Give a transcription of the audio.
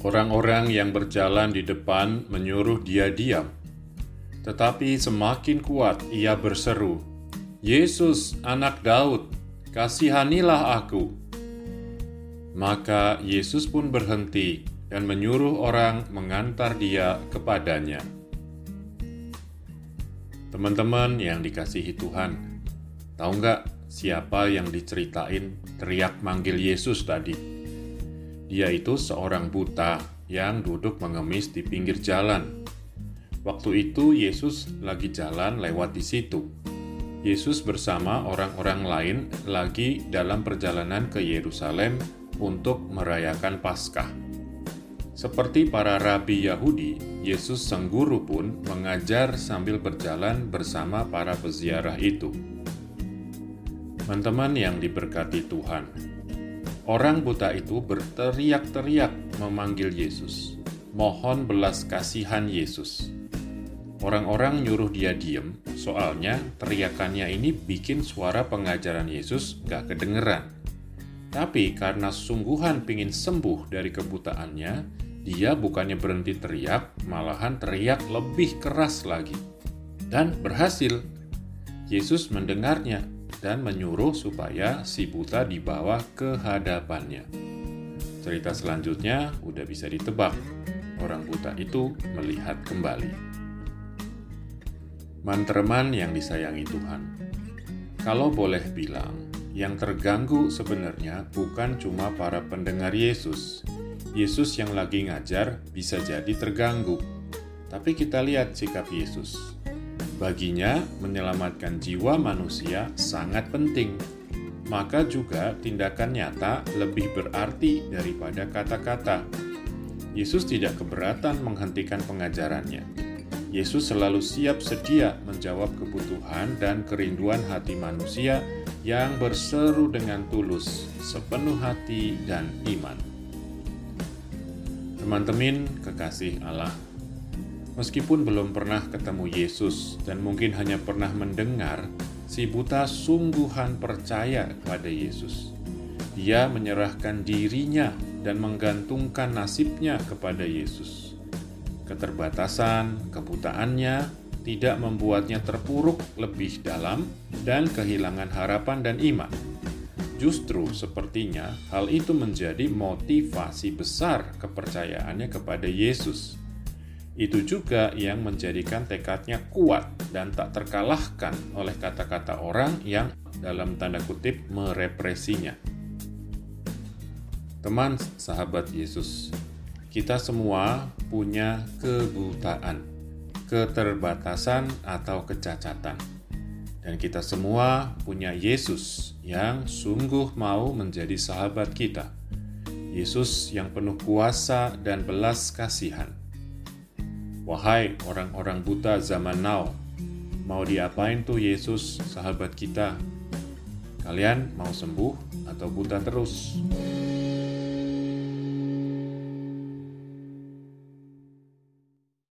Orang-orang yang berjalan di depan menyuruh dia diam. Tetapi semakin kuat ia berseru, "Yesus, Anak Daud, kasihanilah aku!" Maka Yesus pun berhenti dan menyuruh orang mengantar dia kepadanya. Teman-teman yang dikasihi Tuhan, tahu nggak siapa yang diceritain teriak manggil Yesus tadi? Dia itu seorang buta yang duduk mengemis di pinggir jalan. Waktu itu Yesus lagi jalan lewat di situ. Yesus bersama orang-orang lain lagi dalam perjalanan ke Yerusalem untuk merayakan Paskah. Seperti para rabi Yahudi, Yesus sang guru pun mengajar sambil berjalan bersama para peziarah itu. Teman-teman yang diberkati Tuhan, Orang buta itu berteriak-teriak memanggil Yesus. Mohon belas kasihan Yesus. Orang-orang nyuruh dia diem, soalnya teriakannya ini bikin suara pengajaran Yesus gak kedengeran. Tapi karena sungguhan pingin sembuh dari kebutaannya, dia bukannya berhenti teriak, malahan teriak lebih keras lagi. Dan berhasil. Yesus mendengarnya dan menyuruh supaya si buta dibawa ke hadapannya. Cerita selanjutnya udah bisa ditebak. Orang buta itu melihat kembali. Mantreman yang disayangi Tuhan. Kalau boleh bilang, yang terganggu sebenarnya bukan cuma para pendengar Yesus. Yesus yang lagi ngajar bisa jadi terganggu. Tapi kita lihat sikap Yesus Baginya, menyelamatkan jiwa manusia sangat penting. Maka juga tindakan nyata lebih berarti daripada kata-kata. Yesus tidak keberatan menghentikan pengajarannya. Yesus selalu siap sedia menjawab kebutuhan dan kerinduan hati manusia yang berseru dengan tulus, sepenuh hati dan iman. Teman-teman kekasih Allah, Meskipun belum pernah ketemu Yesus dan mungkin hanya pernah mendengar, si buta sungguhan percaya kepada Yesus. Dia menyerahkan dirinya dan menggantungkan nasibnya kepada Yesus. Keterbatasan, kebutaannya tidak membuatnya terpuruk lebih dalam dan kehilangan harapan dan iman. Justru sepertinya hal itu menjadi motivasi besar kepercayaannya kepada Yesus itu juga yang menjadikan tekadnya kuat dan tak terkalahkan oleh kata-kata orang yang dalam tanda kutip merepresinya. Teman sahabat Yesus, kita semua punya kebutaan, keterbatasan atau kecacatan. Dan kita semua punya Yesus yang sungguh mau menjadi sahabat kita. Yesus yang penuh kuasa dan belas kasihan Wahai orang-orang buta zaman now, mau diapain tuh Yesus, sahabat kita? Kalian mau sembuh atau buta terus?